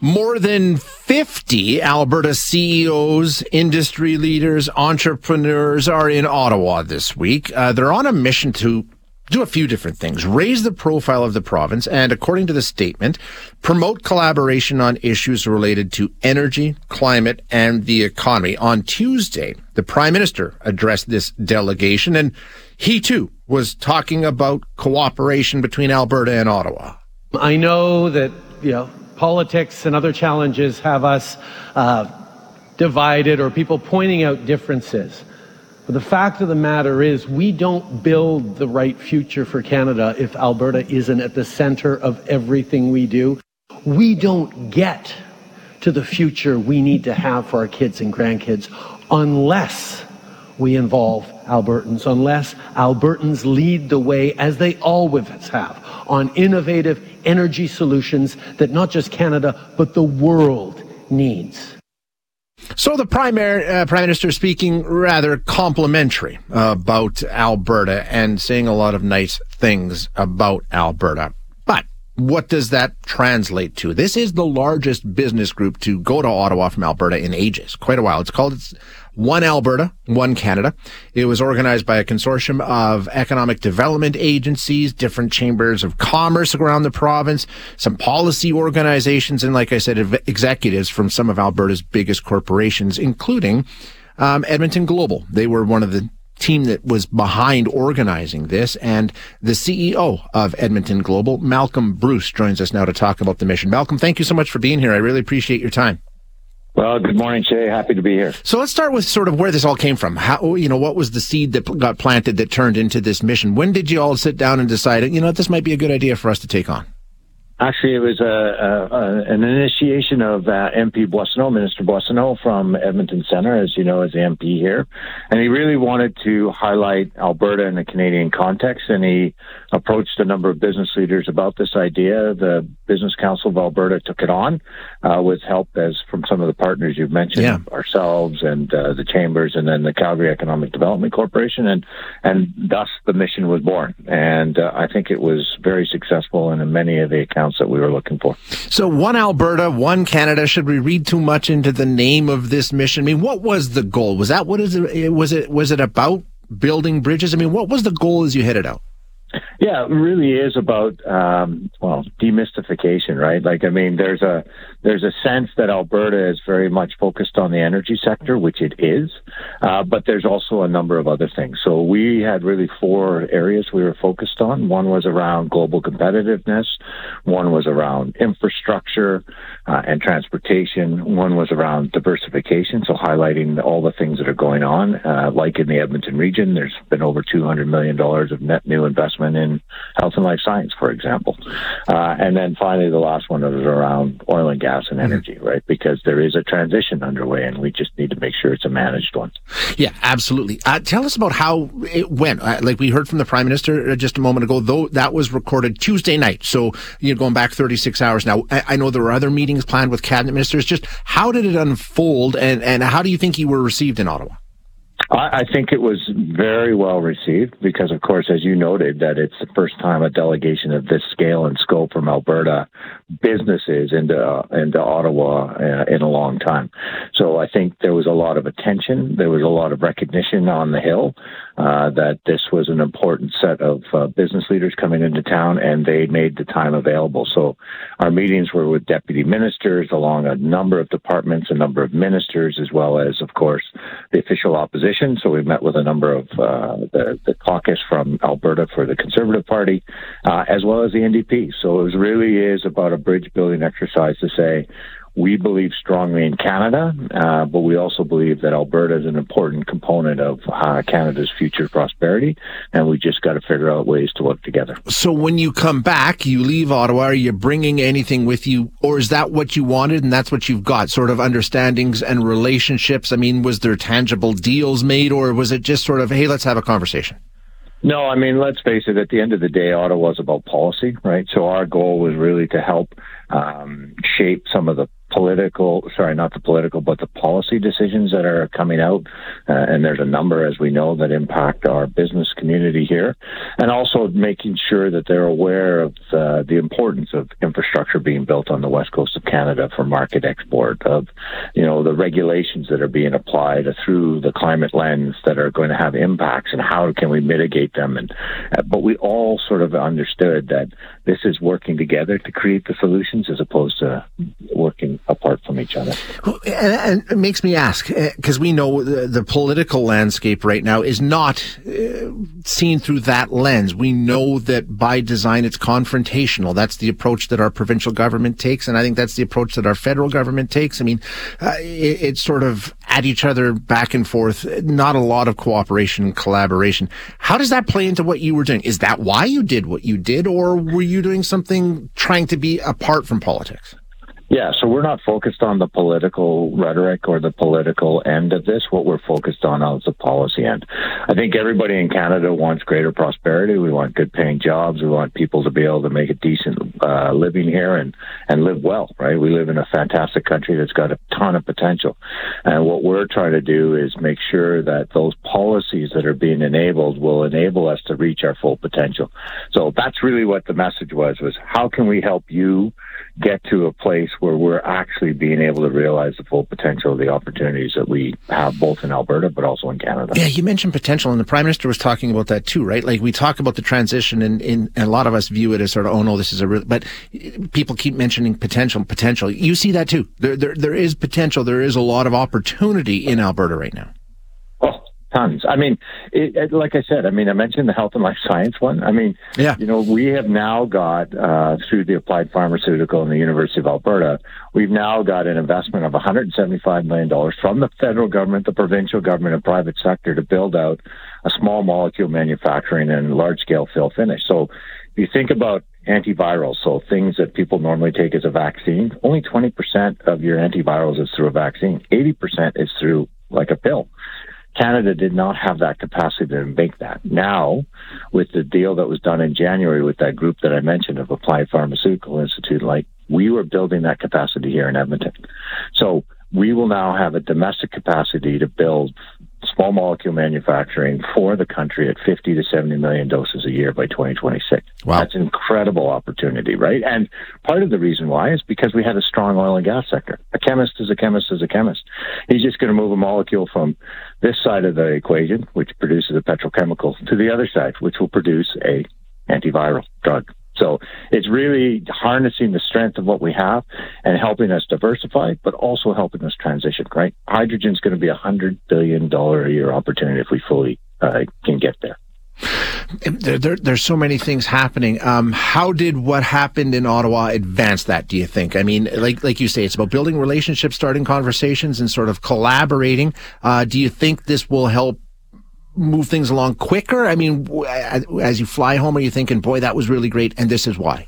More than 50 Alberta CEOs, industry leaders, entrepreneurs are in Ottawa this week. Uh, they're on a mission to do a few different things. Raise the profile of the province and, according to the statement, promote collaboration on issues related to energy, climate, and the economy. On Tuesday, the Prime Minister addressed this delegation and he too was talking about cooperation between Alberta and Ottawa. I know that, you know, politics and other challenges have us uh, divided or people pointing out differences. But the fact of the matter is, we don't build the right future for Canada if Alberta isn't at the center of everything we do. We don't get to the future we need to have for our kids and grandkids unless we involve Albertans, unless Albertans lead the way, as they always have, on innovative energy solutions that not just Canada, but the world needs. So the prime, uh, prime minister speaking rather complimentary uh, about Alberta and saying a lot of nice things about Alberta. But what does that translate to? This is the largest business group to go to Ottawa from Alberta in ages, quite a while. It's called it's one Alberta, One Canada. It was organized by a consortium of economic development agencies, different chambers of commerce around the province, some policy organizations, and like I said, executives from some of Alberta's biggest corporations, including um, Edmonton Global. They were one of the team that was behind organizing this and the CEO of Edmonton Global, Malcolm Bruce, joins us now to talk about the mission. Malcolm, thank you so much for being here. I really appreciate your time. Well, good morning, Shay. Happy to be here. So let's start with sort of where this all came from. How, you know, what was the seed that got planted that turned into this mission? When did you all sit down and decide, you know, this might be a good idea for us to take on? Actually, it was a, a, a an initiation of uh, MP Boissonnault, Minister Boissonnault from Edmonton Centre, as you know, as the MP here, and he really wanted to highlight Alberta in the Canadian context, and he approached a number of business leaders about this idea. The Business Council of Alberta took it on uh, with help as from some of the partners you've mentioned, yeah. ourselves and uh, the chambers, and then the Calgary Economic Development Corporation, and and thus the mission was born. And uh, I think it was very successful, and in many of the accounts that we were looking for. So, one Alberta, one Canada. Should we read too much into the name of this mission? I mean, what was the goal? Was that what is it? Was it was it about building bridges? I mean, what was the goal as you headed out? Yeah, it really is about um, well demystification, right? Like, I mean, there's a there's a sense that Alberta is very much focused on the energy sector, which it is, uh, but there's also a number of other things. So we had really four areas we were focused on. One was around global competitiveness, one was around infrastructure uh, and transportation, one was around diversification, so highlighting all the things that are going on, uh, like in the Edmonton region. There's been over 200 million dollars of net new investment in health and life science, for example, uh, and then finally the last one is around oil and gas and mm-hmm. energy, mm-hmm. right? Because there is a transition underway, and we just need to make sure it's a managed one. Yeah, absolutely. Uh, tell us about how it went. Uh, like we heard from the prime minister uh, just a moment ago, though that was recorded Tuesday night, so you're going back 36 hours now. I, I know there were other meetings planned with cabinet ministers. Just how did it unfold, and and how do you think you were received in Ottawa? I, I think it was very well received because, of course, as you noted, that it's the first time a delegation of this scale and scope from Alberta businesses into uh, into Ottawa uh, in a long time. So I think there was a lot of attention. There was a lot of recognition on the Hill uh, that this was an important set of uh, business leaders coming into town, and they made the time available. So our meetings were with deputy ministers, along a number of departments, a number of ministers, as well as, of course, the official opposition. So we met with a number of uh, the, the caucus from Alberta for the Conservative Party, uh, as well as the NDP. So it really is about a bridge building exercise to say we believe strongly in Canada, uh, but we also believe that Alberta is an important component of uh, Canada's future prosperity, and we just got to figure out ways to work together. So, when you come back, you leave Ottawa. Are you bringing anything with you, or is that what you wanted and that's what you've got? Sort of understandings and relationships. I mean, was there tangible deals made, or was it just sort of, hey, let's have a conversation? No, I mean, let's face it, at the end of the day, Ottawa is about policy, right? So our goal was really to help um, shape some of the political, sorry, not the political, but the policy decisions that are coming out. Uh, and there's a number, as we know, that impact our business community here. And also making sure that they're aware of uh, the importance of infrastructure being built on the west coast of Canada for market export, of, you know, the regulations that are being applied through the climate lens that are going to have impacts and how can we mitigate them. And, uh, but we all sort of understood that this is working together to create the solutions as opposed to working apart from each other. And, it makes me ask because uh, we know the, the, political landscape right now is not uh, seen through that lens. We know that by design it's confrontational. That's the approach that our provincial government takes, and I think that's the approach that our federal government takes. I mean, uh, it, it's sort of at each other back and forth. Not a lot of cooperation and collaboration. How does that play into what you were doing? Is that why you did what you did, or were you doing something trying to be apart from politics? Yeah, so we're not focused on the political rhetoric or the political end of this. What we're focused on is the policy end. I think everybody in Canada wants greater prosperity. We want good paying jobs. We want people to be able to make a decent uh, living here and, and live well, right? We live in a fantastic country that's got a ton of potential. And what we're trying to do is make sure that those policies that are being enabled will enable us to reach our full potential. So that's really what the message was, was how can we help you get to a place where we're actually being able to realize the full potential of the opportunities that we have both in Alberta but also in Canada. Yeah, you mentioned potential, and the Prime Minister was talking about that too, right? Like we talk about the transition, and, and a lot of us view it as sort of, oh no, this is a real, but people keep mentioning potential, potential. You see that too. There, there, there is potential. There is a lot of opportunity in Alberta right now. Tons. I mean, it, it, like I said, I mean, I mentioned the health and life science one. I mean, yeah. you know, we have now got, uh, through the Applied Pharmaceutical and the University of Alberta, we've now got an investment of $175 million from the federal government, the provincial government, and private sector to build out a small molecule manufacturing and large scale fill finish. So if you think about antivirals, so things that people normally take as a vaccine, only 20% of your antivirals is through a vaccine. 80% is through like a pill. Canada did not have that capacity to make that. Now, with the deal that was done in January with that group that I mentioned of Applied Pharmaceutical Institute, like we were building that capacity here in Edmonton. So we will now have a domestic capacity to build small molecule manufacturing for the country at 50 to 70 million doses a year by 2026. Wow. That's an incredible opportunity, right? And part of the reason why is because we had a strong oil and gas sector. A chemist is a chemist is a chemist. He's just going to move a molecule from this side of the equation, which produces a petrochemical, to the other side, which will produce a antiviral drug. So it's really harnessing the strength of what we have and helping us diversify, but also helping us transition, right? Hydrogen is going to be a $100 billion a year opportunity if we fully uh, can get there. There, there, there's so many things happening. Um, how did what happened in Ottawa advance that? Do you think? I mean, like like you say, it's about building relationships, starting conversations, and sort of collaborating. Uh, do you think this will help move things along quicker? I mean, as you fly home, are you thinking, boy, that was really great, and this is why?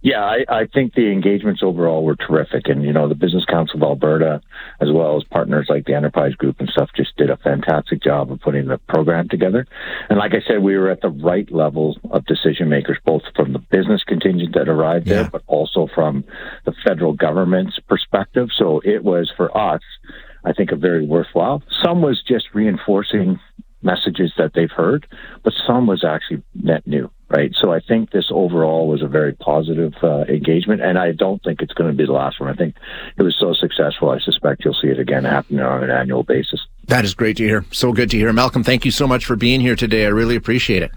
Yeah, I, I think the engagements overall were terrific. And, you know, the Business Council of Alberta, as well as partners like the Enterprise Group and stuff, just did a fantastic job of putting the program together. And like I said, we were at the right level of decision makers, both from the business contingent that arrived yeah. there, but also from the federal government's perspective. So it was for us, I think, a very worthwhile. Some was just reinforcing messages that they've heard, but some was actually net new, right? So I think this overall was a very positive uh, engagement, and I don't think it's going to be the last one. I think it was so successful, I suspect you'll see it again happening on an annual basis. That is great to hear. So good to hear. Malcolm, thank you so much for being here today. I really appreciate it.